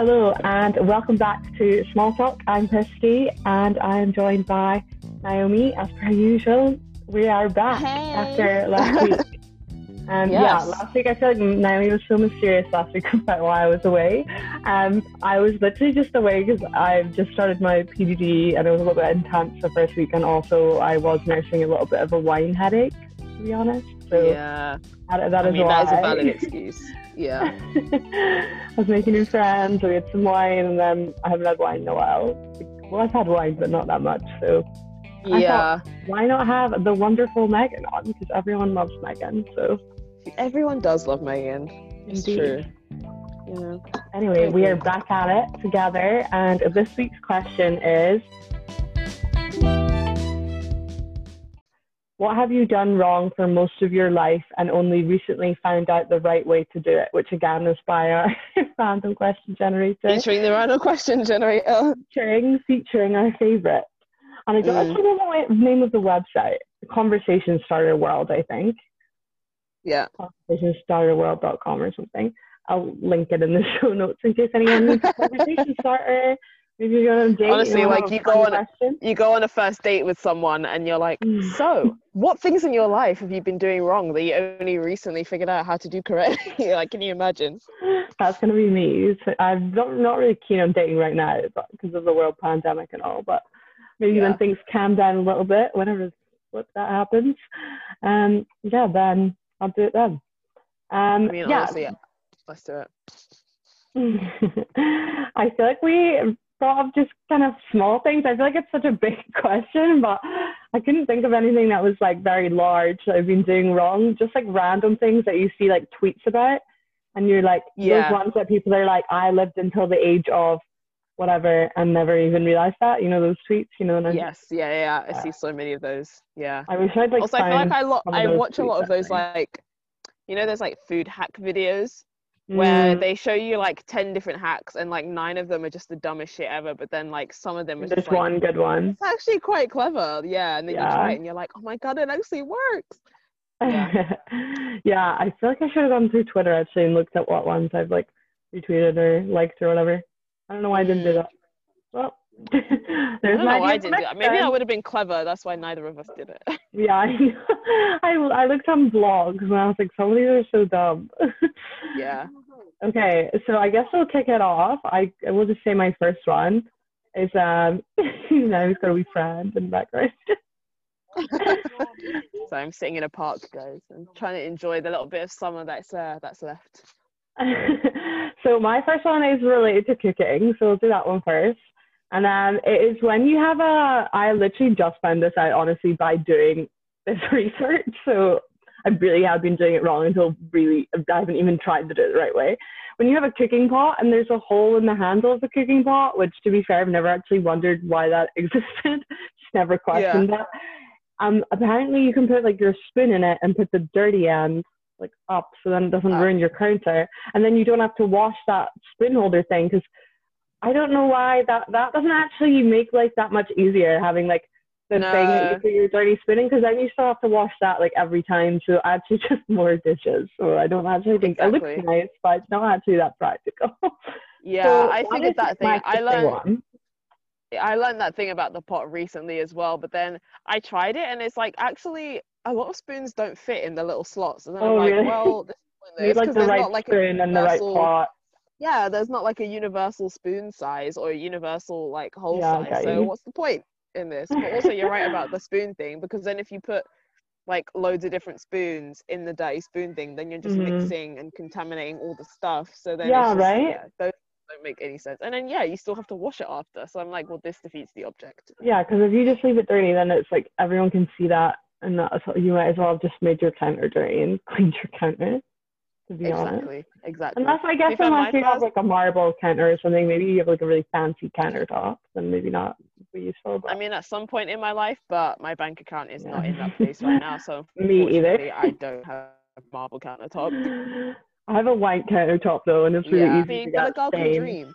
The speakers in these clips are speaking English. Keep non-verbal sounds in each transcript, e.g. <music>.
Hello, and welcome back to Small Talk. I'm Kirsty, and I am joined by Naomi, as per usual. We are back Hey. after last week. <laughs> Um, Yeah, last week I feel like Naomi was so mysterious last week <laughs> about why I was away. Um, I was literally just away because I've just started my PGDE and it was a little bit intense the first week, and also I was nursing a little bit of a wine headache, to be honest. So yeah, that, that I is mean why. that is a valid <laughs> excuse. Yeah, <laughs> I was making new friends, we had some wine, and then I haven't had wine in a while. Well, I've had wine, but not that much. So yeah. why not have the wonderful Megan on? Because everyone loves Megan. So Everyone does love Megan. It's Indeed. true. Yeah. anyway, we are back at it together, and this week's question is. What have you done wrong for most of your life and only recently found out the right way to do it? Which again is by our <laughs> random question generator. Featuring the random question generator. featuring featuring our favorite. And I don't Mm. actually know the name of the website. Conversation Starter World, I think. Yeah. Conversationstarterworld.com or something. I'll link it in the <laughs> show notes in case anyone needs a <laughs> conversation starter. Maybe you're on a date. Honestly, like, you go on- question. You go on a first date with someone and you're like, Mm. so what things in your life have you been doing wrong that you only recently figured out how to do correctly? <laughs> like, can you imagine? That's gonna be me. So I'm not not really keen on dating right now, but because of the world pandemic and all. But maybe Yeah. when things calm down a little bit, whenever what that happens, um, yeah, then I'll do it then. Um, I mean, yeah, honestly, yeah. Let's do it. <laughs> I feel like we thought of just kind of small things. I feel like it's such a big <laughs> question, but I couldn't think of anything that was like very large that I've been doing wrong. Just like random things that you see like tweets about, and you're like Yeah. those ones that people are like, I lived until the age of whatever and never even realized that. You know those tweets. You know, and Yes, yeah, yeah. yeah. I see so many of those. Yeah. I wish I'd like. also, I feel like I lo- I watch a lot of those like, you know, there's like food hack videos where Mm, they show you like ten different hacks and like nine of them are just the dumbest shit ever, but then like some of them are there's just like, one good one. it's actually quite clever, yeah. And then you try it and you're like, oh my god, it actually works. <laughs> Yeah. I feel like I should have gone through Twitter actually and looked at what ones I've like retweeted or liked or whatever. I don't know why I didn't do Mm. that. Well, <laughs> I there's don't my know why I didn't do that. Maybe that would have been clever. That's why neither of us did it. Yeah, I, <laughs> I I looked on blogs and I was like, some of these are so dumb. <laughs> yeah. okay, so I guess we'll kick it off. I, I will just say my first one is um now he's got a wee friend in the background. <laughs> so I'm sitting in a park, guys, and trying to enjoy the little bit of summer that's uh, that's left. so my first one is related to cooking, so we'll do that one first. And um, it is when you have a. I literally just found this out honestly by doing this <laughs> research. So I really have been doing it wrong until really I haven't even tried to do it the right way. When you have a cooking pot and there's a hole in the handle of the cooking pot, which to be fair, I've never actually wondered why that <laughs> existed. Just never questioned that. Um, apparently you can put like your spoon in it and put the dirty end like up so then it doesn't Ah. ruin your counter and then you don't have to wash that spoon holder thing because I don't know why that that doesn't actually make life that much easier having like the thing that you No. put your dirty spoon in because then you still have to wash that like every time so actually <laughs> just more dishes so I don't actually think it looks nice but it's not actually that practical <laughs> Yeah, So I that figured that thing. I learned one. I learned that thing about the pot recently as well, but then I tried it and it's like actually a lot of spoons don't fit in the little slots. And then Oh, I'm like, really? well, this <laughs> you need like the right not like a spoon and the right pot yeah, there's not like a universal spoon size or a universal like hole Yeah, size. So you. what's the point in this? <laughs> But also you're right about the spoon thing because then if you put like loads of different spoons in the dirty spoon thing, then you're just Mhm. mixing and contaminating all the stuff. So then Yeah, just, right? yeah, those don't make any sense. And then yeah, you still have to wash it after. So I'm like, well, this defeats the object. Yeah, because if you just leave it dirty, then it's like everyone can see that, and that's you might as well have just made your counter dirty and <laughs> cleaned your counter. To be honest, Exactly. Exactly. unless I guess unless you have like a marble counter or something, maybe you have like a really fancy countertop, then maybe not be useful. But I mean, at some point in my life, but my bank account is not in that place right now. So <laughs> Me either. I don't have a marble countertop. <laughs> I have a white countertop though, and it's really yeah, I easy mean, to get dream.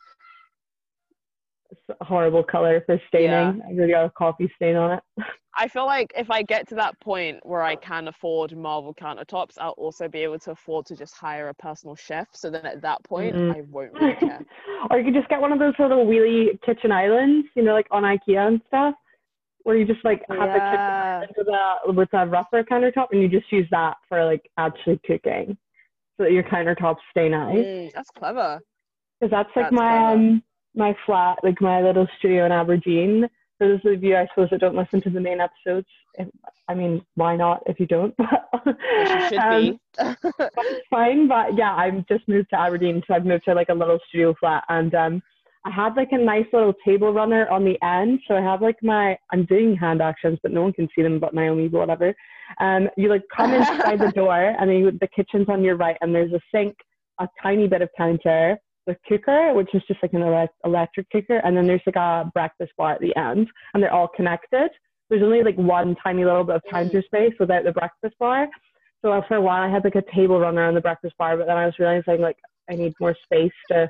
A horrible color for staining. I really got a coffee stain on it. <laughs> I feel like if I get to that point where I can afford marble countertops, I'll also be able to afford to just hire a personal chef. So then at that point, Mhm. I won't really care. <laughs> or you could just get one of those little wheelie kitchen islands, you know, like on IKEA and stuff, where you just like have the kitchen with a with a rougher countertop, and you just use that for like actually cooking, so that your countertops stay nice. Mm, that's clever. Because that's like That's my clever. um my flat, like my little studio in Aberdeen. For those of you, I suppose, that don't listen to the main episodes, if, I mean, why not if you don't? <laughs> You should Um, be. fine, but yeah, I've just moved to Aberdeen, so I've moved to like a little studio flat, and um, I had like a nice little table runner on the end. So I have like my, I'm doing hand actions, but no one can see them but Naomi, but whatever. Um, you like come inside <laughs> the door, and then you, the kitchen's on your right, and there's a sink, a tiny bit of counter, the cooker, which is just like an electric cooker, and then there's like a breakfast bar at the end, and they're all connected. There's only like one tiny little bit of counter space without the breakfast bar. So for a while, I had like a table runner on the breakfast bar, but then I was realizing like I need more space to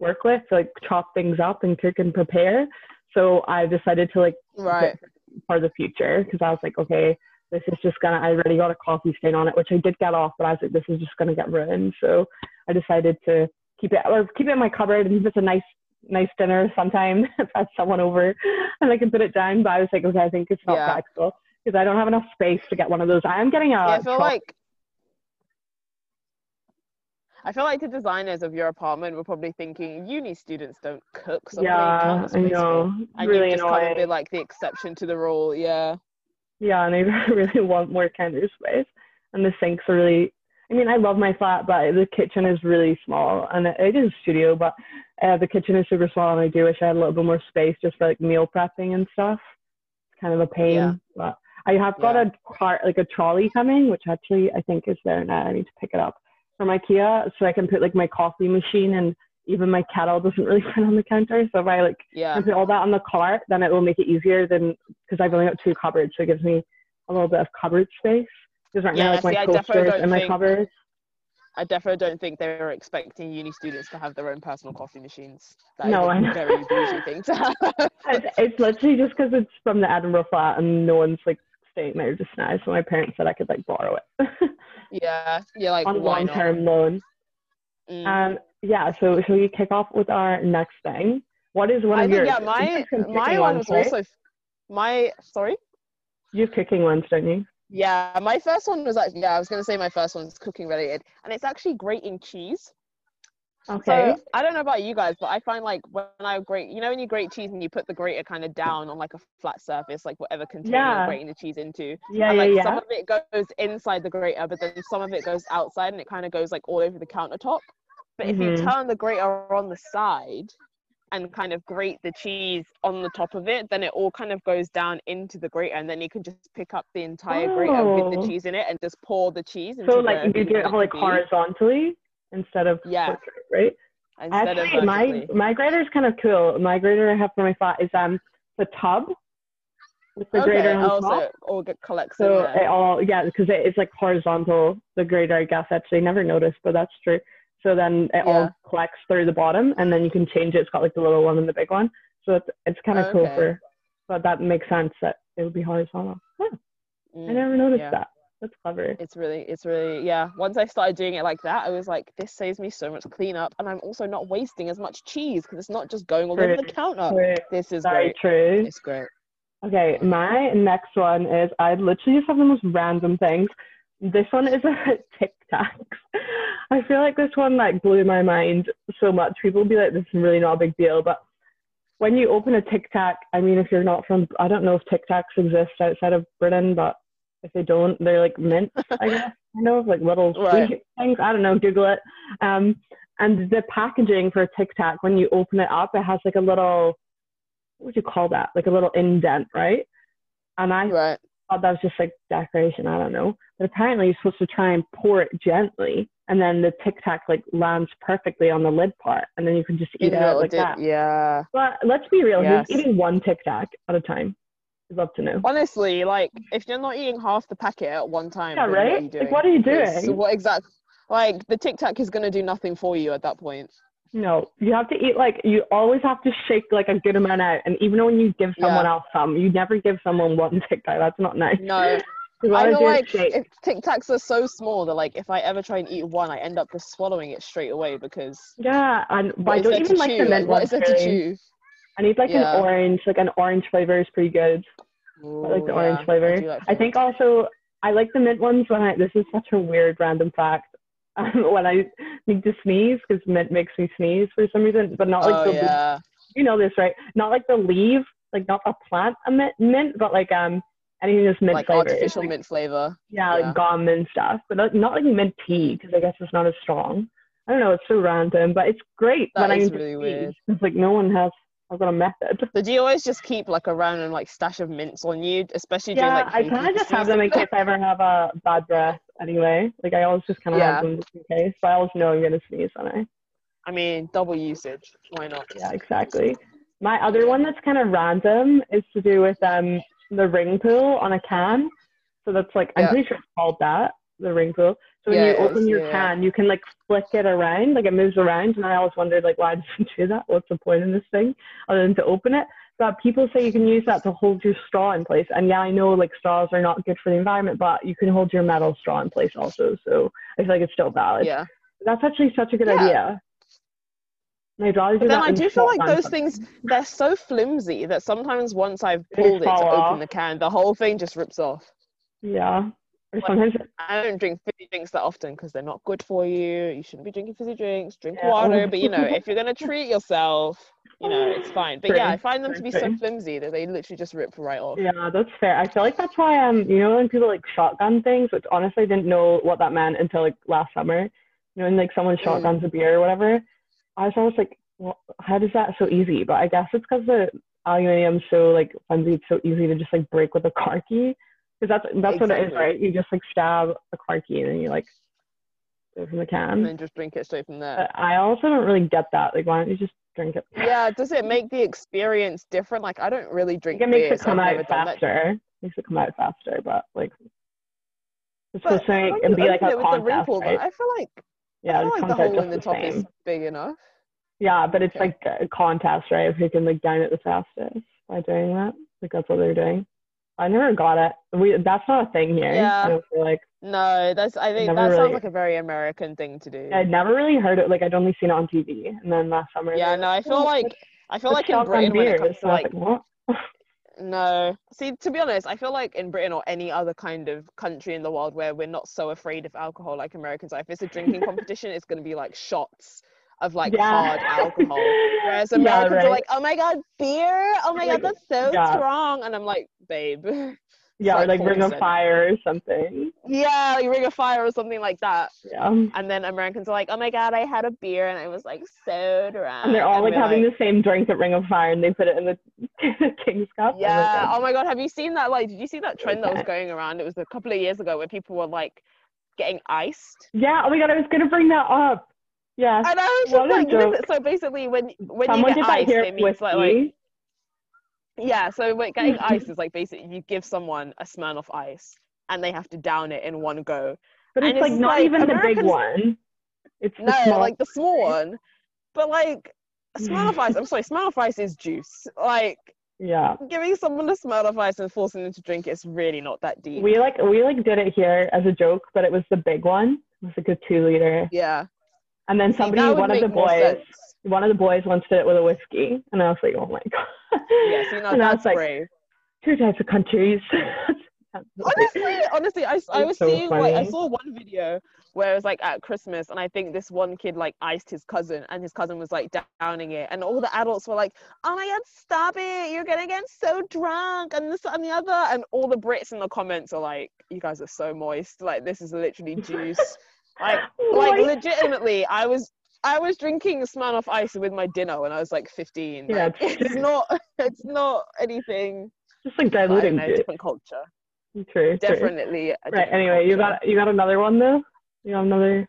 work with, to like chop things up and cook and prepare. So I decided to like right. for the future because I was like, okay, this is just gonna. I already got a coffee stain on it, which I did get off, but I was like, this is just gonna get ruined. So I decided to keep it or keep it in my cupboard, and if it's a nice nice dinner sometime, <laughs> if I have someone over, and I can put it down. But I was like, okay, I think it's not Yeah. practical because I don't have enough space to get one of those. I am getting a. Yeah, I feel like I feel like the designers of your apartment were probably thinking uni students don't cook, so what are you yeah, I space for?" know. And really you just come and annoying. be like the exception to the rule. Yeah. Yeah, and they <laughs> really want more counter space. And the sinks are really, I mean, I love my flat, but the kitchen is really small. And it, is a studio, but uh, the kitchen is super small. And I do wish I had a little bit more space just for like meal prepping and stuff. It's kind of a pain. Yeah. But I have got Yeah. a cart, like a trolley coming, which actually I think is there now. I need to pick it up from IKEA so I can put like my coffee machine and even my kettle doesn't really <laughs> fit on the counter. So if I like Yeah. put all that on the cart, then it will make it easier than because I've only got two cupboards, so it gives me a little bit of cupboard space. Because right Yeah, now, like see, my I definitely coasters don't and my think- cupboards. I definitely don't think they were expecting uni students to have their own personal coffee machines. That No, is a know. very bougie thing to have. <laughs> It's, literally just because it's from the Edinburgh flat and no one's like staying there just now. So my parents said I could like borrow it <laughs> yeah. You're like, on long term loan. Mm. Um, yeah. So shall we kick off with our next thing? What is one I of think, yours? yeah, my my one was right? also my sorry. You have cooking ones, don't you? Yeah, my first one was actually yeah, I was gonna say my first one was cooking related, and it's actually grating cheese. Okay. So I don't know about you guys, but I find like when I grate, you know, when you grate cheese and you put the grater kind of down on like a flat surface, like whatever container Yeah. you're grating the cheese into, yeah, and yeah, like yeah. some of it goes inside the grater, but then some of it goes outside, and it kind of goes like all over the countertop. But if you Mhm. turn the grater on the side and kind of grate the cheese on the top of it, then it all kind of goes down into the grater, and then you can just pick up the entire grater with Oh. the cheese in it and just pour the cheese into so like you do it like horizontally instead of Yeah. portrait, right? instead Actually, of my vertically. my grater is kind of cool. My grater I have for my flat is um the tub with the grater okay, on oh, so top. it all get collects in So there. it all yeah, because it is like horizontal. The grater, I guess, actually never noticed, but that's true. So then it Yeah. all collects through the bottom, and then you can change it. It's got like the little one and the big one. So it's it's kind of cool Okay. for, but that makes sense that it would be horizontal. Huh, I Mm, never noticed yeah. that. That's clever. It's really, it's really, yeah. Once I started doing it like that, I was like, this saves me so much cleanup, and I'm also not wasting as much cheese because it's not just going all over the counter. True. This is Very great. true. It's great. Okay, my next one is I literally just have the most random things. This one is a <laughs> Tic I feel like this one like blew my mind so much. People will be like, "This is really not a big deal," but when you open a Tic Tac, I mean, if you're not from, I don't know if Tic Tacs exist outside of Britain, but if they don't, they're like mint. I guess <laughs> I know like little Right. things. I don't know. Google it. Um, and the packaging for a Tic Tac, when you open it up, it has like a little what would you call that? Like a little indent, right? And I Right. Thought that was just like decoration. I don't know. But apparently, you're supposed to try and pour it gently, and then the Tic Tac like lands perfectly on the lid part, and then you can just eat In it out like dip- that. Yeah. But let's be real. Yes. Who's eating one Tic Tac at a time? I'd love to know. Honestly, like if you're not eating half the packet at one time, Yeah, then what are right? you doing? Like, what are you doing? What exact? Like the Tic Tac is gonna do nothing for you at that point. No, you have to eat like you always have to shake like a good amount out, and even when you give someone Yeah. else some, you never give someone one <laughs> Tic Tac. That's not nice. No, <laughs> I feel like if Tic Tacs are so small that like if I ever try and eat one, I end up just swallowing it straight away because Yeah, and but I is don't even like chew? the Like, mint what ones is there to chew? I need like Yeah. an orange, like an orange flavor is pretty good. I like the Ooh, orange flavor. I, like I think also I like the mint ones when I. This is such a weird random fact. Um, <laughs> when I need to sneeze, because mint makes me sneeze for some reason, but not like oh the yeah, you know this right? Not like the leaf, like not a plant a mint, mint but like um anything that's mint like flavor. Artificial like- mint flavor. Yeah, yeah. like gum and stuff, but not, not like mint tea because I guess it's not as strong. I don't know. It's so random, but it's great That when I is to really sneeze. weird. It's like no one has. I've got a method. So do you always just keep like a random like stash of mints on you, especially during Yeah, like I kind of just have them in case I ever have a bad breath. Anyway, like I always just kind of Yeah. have them just in case, but I always know I'm gonna sneeze on it. I mean, double usage. Why not? Yeah, exactly. My other one that's kind of random is to do with um the ring pull on a can. So that's like I'm Yeah. pretty sure it's called that, the ring pull. So when you open your yeah, can, you can like flick it around, like it moves around. And I always wondered like why does it do that? What's the point in this thing other than to open it? But people say you can use that to hold your straw in place. And yeah, I know like straws are not good for the environment, but you can hold your metal straw in place also. So I feel like it's still valid. Yeah. That's actually such a good Yeah. idea. I'd rather do But then I do feel like those things they're so flimsy that sometimes once I've pulled it to open off. the can, the whole thing just rips off. Yeah. Or Like- sometimes I don't drink fizzy drinks that often because they're not good for you. You shouldn't be drinking fizzy drinks. Drink Yeah. water. But you know, <laughs> if you're gonna treat yourself, you know, it's fine. But yeah, I find them to true, be so flimsy that they literally just rip right off. Yeah, that's fair. I feel like that's why um you know when people like shotgun things, which honestly I didn't know what that meant until like last summer. You know, when like someone Mm. shotguns a beer or whatever. I was always like, well, how does that so easy? But I guess it's because the aluminium's so like flimsy, it's so easy to just like break with a car key. Because that's that's what it is, right? You just like stab a car and then you like from the can And then just drink it straight from there. But I also don't really get that. Like, why don't you just drink it? Yeah, does it make the experience different? Like I don't really drink think it makes beer, it come I've out faster. Makes it come out faster, but like it's But make and be like a with the contest, right? I feel like Yeah, I feel like the hole in the the top same. is big enough. Yeah, but it's Okay. like a contest, right? If who can like down it the fastest by doing that. Like that's what they're doing. I never got it. We that's not a thing here. Yeah. I don't feel like No, that's I think that really- sounds like a very American thing to do. I'd never really heard it. Like I'd only seen it on TV, and then last summer. Yeah, no, I feel "Oh, like I feel like in Britain when it beers." comes to was like <laughs> no. See, to be honest, I feel like in Britain or any other kind of country in the world where we're not so afraid of alcohol like Americans are, if it's a drinking <laughs> competition, it's gonna be like shots of like Yeah. hard alcohol. Whereas <laughs> Yeah, Americans right. are like, oh my god, beer! Oh my Like, god, that's so yeah. strong. And I'm like, babe. <laughs> Yeah, or like like Ring of Fire or something. yeah, like Ring of Fire or something like that. Yeah. And then Americans are like, oh my god, I had a beer and I was like so drunk. And they're all like we're having the same drink at Ring of Fire, and they put it in the <laughs> King's Cup. Oh my Yeah. Oh my god, have you seen that? Like, did you see that trend that was going around? It was a couple of years ago where people were like getting iced. Yeah. Oh my God, I was gonna bring that up. Yeah. And I was just like, is- so basically, when when Someone you get iced, it means like, like yeah. So when getting <laughs> iced is like basically you give someone a Smirnoff ice and they have to down it in one go. But and it's like not like even the big one. It's the No, small. like the small one. But like a Smirnoff ice, I'm sorry, Smirnoff ice is juice. Like yeah. giving someone a Smirnoff ice and forcing them to drink it's really not that deep. We like we like did it here as a joke, but it was the big one. It was like a two liter. yeah. And then somebody, would one of the boys, one of the boys once did it with a whiskey, and I was like, oh my god. Yeah, see, no, <laughs> and I that's was like, brave. two types of countries. <laughs> honestly, honestly, I, I was so seeing like I saw one video where it was like at Christmas, and I think this one kid like iced his cousin, and his cousin was like downing it, and all the adults were like, "Oh my god, stop it! You're gonna get so drunk," and this and the other, and all the Brits in the comments are like, "You guys are so moist! Like this is literally <laughs> juice." <laughs> like, like legitimately, I was. I was drinking Smirnoff Ice with my dinner when I was like 15. Yeah, Like, it's- it's not. <laughs> It's not anything. Just like diluting know, it. different culture. True. true. Definitely. a Right. Anyway, you got you got another one though. You got another.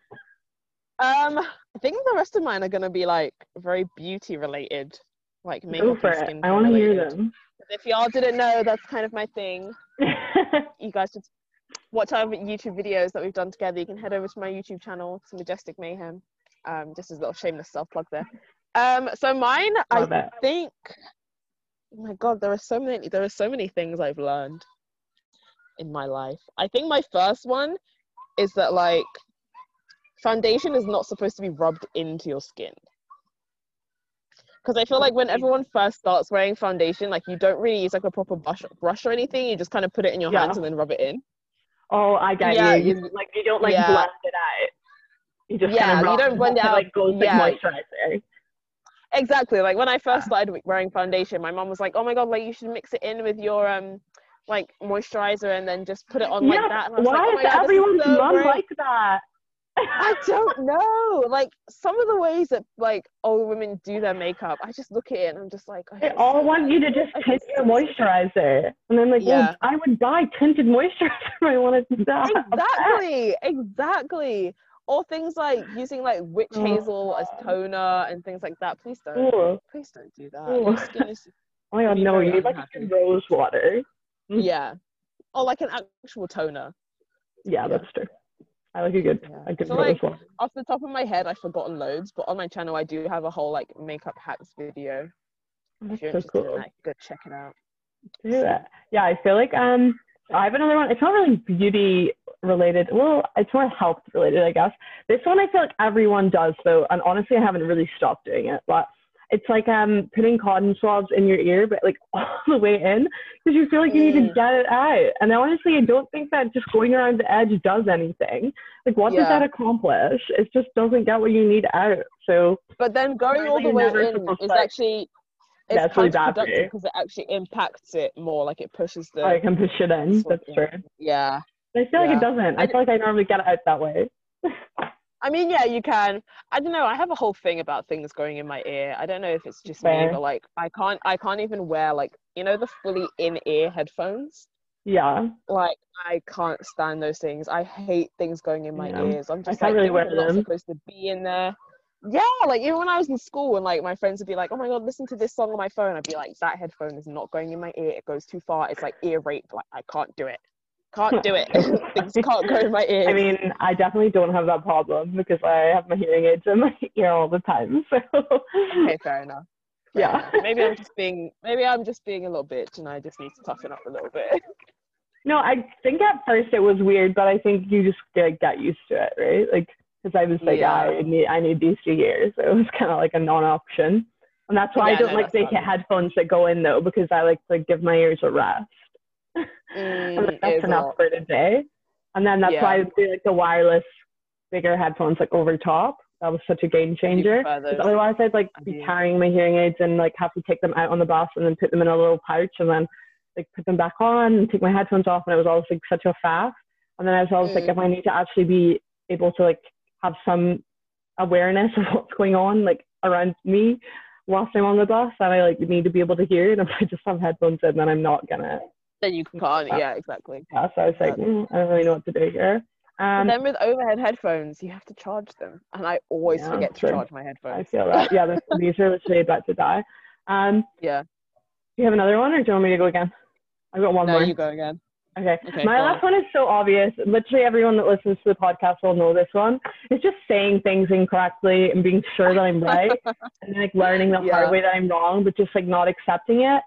Um, I think the rest of mine are gonna be like very beauty related, like Go makeup it. skincare I want to hear them. If y'all didn't know, that's kind of my thing. <laughs> You guys just watch our YouTube videos that we've done together. You can head over to my YouTube channel, it's Majestic Mayhem. Um, just as a little shameless self plug there. Um, so mine, Love I it. think. Oh my god, there are so many. There are so many things I've learned in my life. I think my first one is that like foundation is not supposed to be rubbed into your skin. Because I feel like when everyone first starts wearing foundation, like you don't really use like a proper brush, brush or anything. You just kind of put it in your Yeah. hands and then rub it in. Oh, I get Yeah, you. you- Like you don't like Yeah. blend it out. You just Yeah, kind of you don't blend it out. Like goes Yeah. moisturizer. Exactly. Like when I first started wearing foundation, my mom was like, "Oh my god, like you should mix it in with your um like moisturizer and then just put it on like that." And I was Why like, "Oh is god, everyone's so mom great." like that? I don't know. Like some of the ways that like old women do their makeup, I just look at it and I'm just like, I They all want you to just tint your moisturizer. And I'm like, Yeah. well, I would buy tinted moisturizer if I wanted to die. Exactly, exactly. Or things like using like witch Oh. hazel as toner and things like that. Please don't. Ooh. Please don't do that. Ooh. Your skin is <laughs> Oh my god, no, you need like rose water. Yeah. Or like an actual toner. <laughs> Yeah, Yeah. that's true. I like a good, Yeah. a good So, like, water. Off the top of my head, I've forgotten loads, but on my channel I do have a whole like makeup hacks video. If That's you're so interested cool. in that, go check it out. Do that. Yeah, I feel like um I have another one. It's not really beauty related. Well, it's more health related, I guess. This one I feel like everyone does though, and honestly I haven't really stopped doing it. But it's like um putting cotton swabs in your ear, but like <laughs> all the way in, because you feel like you need to Mm. get it out. And honestly, I don't think that just going around the edge does anything. Like, what does that accomplish? It just doesn't get what you need out. So But then going Really, all the way in is actually it's Yeah, really bad counterproductive because it actually impacts it more. Like it pushes the I can push it in. That's true. yeah. But I feel like it doesn't. I I- feel like I normally get it out that way. <laughs> I mean, yeah, you can. I don't know. I have a whole thing about things going in my ear. I don't know if it's just me, but like I can't I can't even wear like you know the fully in ear headphones. Yeah. Like I can't stand those things. I hate things going in my Yeah. ears. I'm just can't like really are not them. supposed to be in there. Yeah, like even when I was in school and like my friends would be like, "Oh my god, listen to this song on my phone," I'd be like, "That headphone is not going in my ear. It goes too far. It's like ear rape. Like I can't do it. Can't do it. <laughs> things can't go in my ears." I mean, I definitely don't have that problem because I have my hearing aids in my <laughs> ear all the time. <laughs> So okay, fair enough. Fair Yeah. enough. Maybe I'm just being maybe I'm just being a little bitch and I just need to toughen up a little bit. no, I think at first it was weird, but I think you just get, get used to it, right? Like, because I was like, Yeah. I need I need these two years, so it was kind of like a non-option, and that's why Yeah, I don't no, like the headphones that go in though, because I like to give my ears a rest. Mm, like, that's enough for today. And then that's Yeah. why I do like the wireless bigger headphones like over top. That was such a game changer. Otherwise I'd like be carrying my hearing aids and like have to take them out on the bus and then put them in a little pouch and then like put them back on and take my headphones off and it was always like such a fast. And then I was always like Mm. if I need to actually be able to like have some awareness of what's going on like around me whilst I'm on the bus and I like need to be able to hear it. And <laughs> if I just have headphones in then I'm not gonna Then you can't. Yeah. Yeah, exactly. so I was like, mm, I don't really know what to do here. And Um, then with overhead headphones, you have to charge them, and I always Yeah, forget to true. charge my headphones. I feel that. Yeah, this, these are literally about to die. Um, Yeah. do you have another one, or do you want me to go again? I've got one No, more. you go again. Okay. Okay, My last one is so obvious. Literally everyone that listens to the podcast will know this one. It's just saying things incorrectly and being sure that I'm right, <laughs> and then like learning the Yeah. hard way that I'm wrong, but just like not accepting it.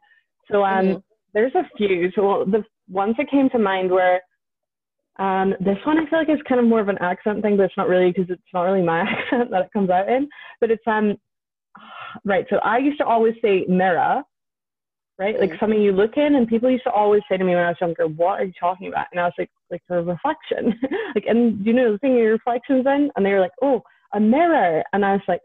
So um, Mhm. There's a few. So the ones that came to mind were um, this one. I feel like is kind of more of an accent thing, but it's not really because it's not really my <laughs> accent that it comes out in. But it's um, <sighs> right. So I used to always say mirror, right? Like Mm. something you look in, and people used to always say to me when I was younger, "What are you talking about?" And I was like, "Like a reflection." <laughs> like, and you know the thing your reflections in, and they were like, "Oh, a mirror," and I was like.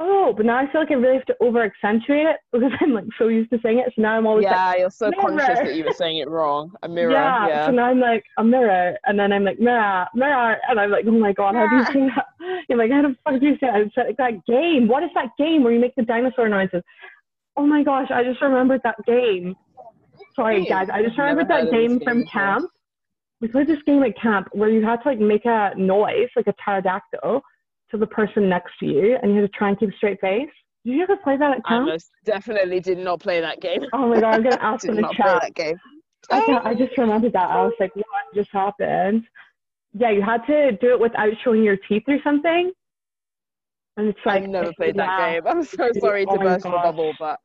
Oh, but now I feel like I really have to over accentuate it because <laughs> I'm like so used to saying it. So now I'm always like, Yeah, you're so conscious that you were saying it wrong. A mirror. yeah. Yeah. So now I'm like a mirror, and then I'm like mirror, mirror, and I'm like, oh my god, how do you say that? <laughs> You're like, how the fuck do you say that? It's like that game. What is that game where you make the dinosaur noises? Oh my gosh, I just remembered that game. Sorry guys, I just remembered that heard of this game game from before. camp. We played this game at camp where you had to like make a noise, like a pterodactyl, to the person next to you, and you had to try and keep a straight face. Did you ever play that at I camp? most definitely did not play that game. Oh my god, I'm gonna <laughs> ask in the not play chat. that game. I, I just remembered that. I was like, what just happened? Yeah, you had to do it without showing your teeth or something. And it's like I've never played that game. I'm so sorry to Oh my burst your bubble, but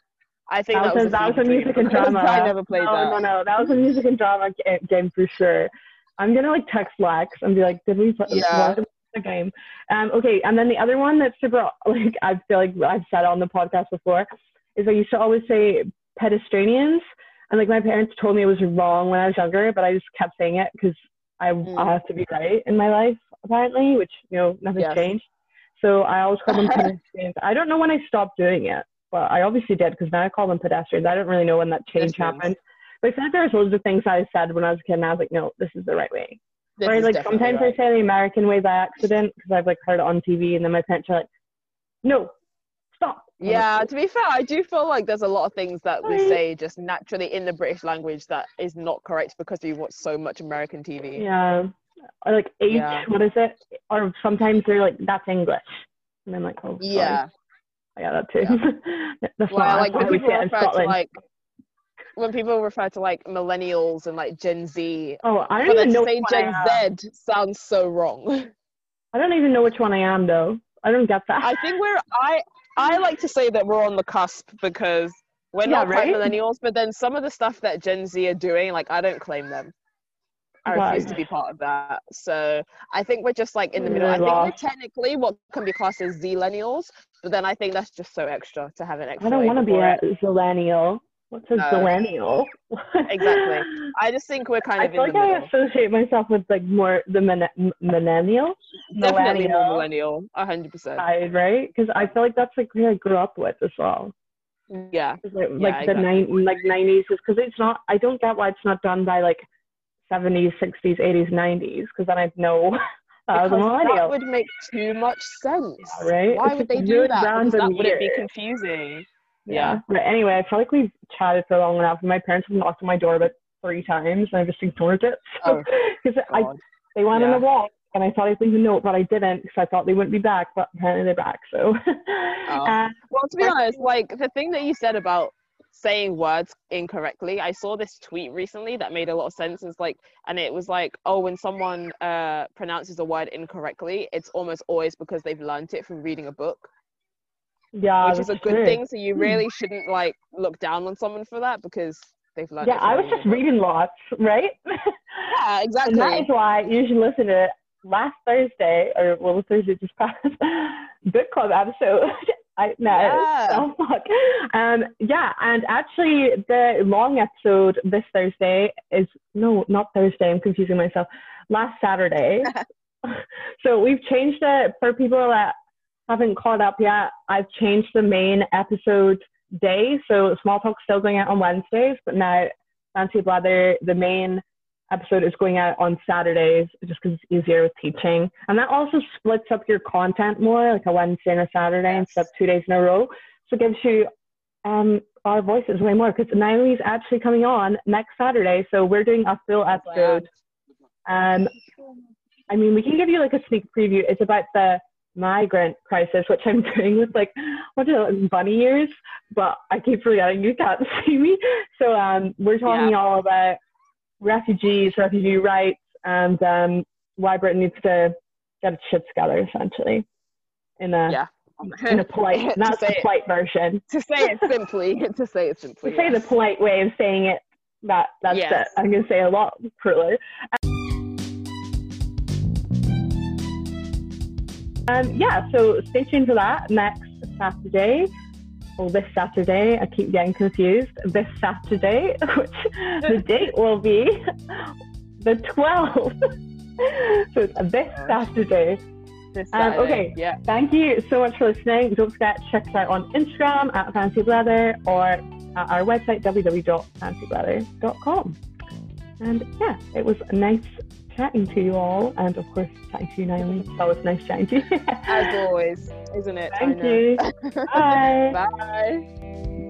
I think That that, was, was, that was a music and <laughs> drama. I never played no, that. No, no, that was a music and drama game for sure. I'm gonna like text Lex and be like, "Did we play Yeah. The game?" Um, okay, and then the other one that's super <laughs> like I feel like I've said on the podcast before is I used to always say pedestrians, and like my parents told me it was wrong when I was younger, but I just kept saying it because I Mm. I have to be right in my life apparently, which you know nothing's Yes. changed. So I always call them <laughs> pedestrians. I don't know when I stopped doing it, but I obviously did because now I call them pedestrians. I don't really know when that change happened. But I feel like there was loads of things I said when I was a kid, and I was like, no, this is the right way. Is like sometimes right. I say the American way by accident because I've like heard it on TV, and then my parents are like, no, stop. Yeah, to be fair, I do feel like there's a lot of things that we say just naturally in the British language that is not correct because we watch so much American TV. Yeah. Or like H, Yeah. what is it? Or sometimes they're like, that's English. And I'm like, oh, sorry. Yeah. I got that too. <laughs> that's Well, not like when we people say it in refer to like when people refer to like millennials and like Gen Z, oh, I don't even know say Gen. Z sounds so wrong. <laughs> I don't even know which one I am though. I don't get that. I think we're I I like to say that we're on the cusp because we're Yeah, not quite right? millennials, but then some of the stuff that Gen Z are doing, like I don't claim them. I refuse Right. to be part of that. So I think we're just like in the middle. I think we're technically what can be classed as Z-lennials, but then I think that's just so extra to have an extra. I don't want to be a zillennial. What's a No. zillennial? <laughs> Exactly. I just think we're kind of. I feel in like I middle. associate myself with like more the millennial Definitely more millennial millennial, a hundred percent. right? Because I feel like that's like who I grew up with as well. Yeah, Like, Yeah, like the nine, like nineties, because it's not. I don't get why it's not done by like seventies, sixties, eighties, nineties. Because then I'd know I was <laughs> a uh, because that would make too much sense. right? Why It's would they do that? Because that wouldn't be confusing. Yeah. Yeah. But anyway, I feel like we've chatted for long enough. My parents have knocked on my door about three times, and I just ignored it. <laughs> Oh, Because I God. they went on Yeah. a walk, and I thought I'd leave a note, but I didn't because I thought they wouldn't be back. But apparently they're back. So. <laughs> uh, Well, to be honest, like the thing that you said about saying words incorrectly, I saw this tweet recently that made a lot of sense. It's like, and it was like, oh, when someone uh, pronounces a word incorrectly, it's almost always because they've learnt it from reading a book, yeah, which is a good true. thing. So you really shouldn't like look down on someone for that because they've learned. Yeah, I was just reading lots, right? <laughs> Yeah, and that exactly. is why you should listen to it. last Thursday, or well, Thursday just <laughs> passed, book club episode. <laughs> I no, Yeah. oh fuck. Um, yeah, and actually, the long episode this Thursday is no, not Thursday. I'm confusing myself. Last Saturday. so we've changed it for people that haven't caught up yet. I've changed the main episode day. So Small Talk's still going out on Wednesdays, but now Fancy Blether, the main episode is going out on Saturdays just because it's easier with teaching. And that also splits up your content more, like a Wednesday and a Saturday instead of two days in a row. So it gives you um, our voices way more because Naomi's actually coming on next Saturday. So we're doing a full Yes, I am. episode. Um, I mean, we can give you like a sneak preview. It's about the migrant crisis, which I'm <laughs> doing with like what those, bunny ears, but I keep forgetting you can't <laughs> see me. So um, we're talking Yeah. all about refugees, refugee rights, and um, why Britain needs to get its shit together, essentially, in a Yeah. in a polite. <laughs> That's the say it- polite version. to say it simply, to say it simply. To say the polite way of saying it, that that's Yes. it. I'm gonna say a lot crueler. Um, yeah, so stay tuned for that next Saturday. Well, this Saturday, I keep getting confused. This Saturday, <laughs> which the <laughs> date will be the 12th. <laughs> so it's this Saturday. This Um, okay. Yeah. Thank you so much for listening. Don't forget to check us out on Instagram at Fancy Blether or at our website www.fancyablether.com. And yeah, it was a nice chatting to you all, and of course chatting to you, Naomi. It's always nice chatting to you. As always, isn't it? Thank you. <laughs> Bye. Bye.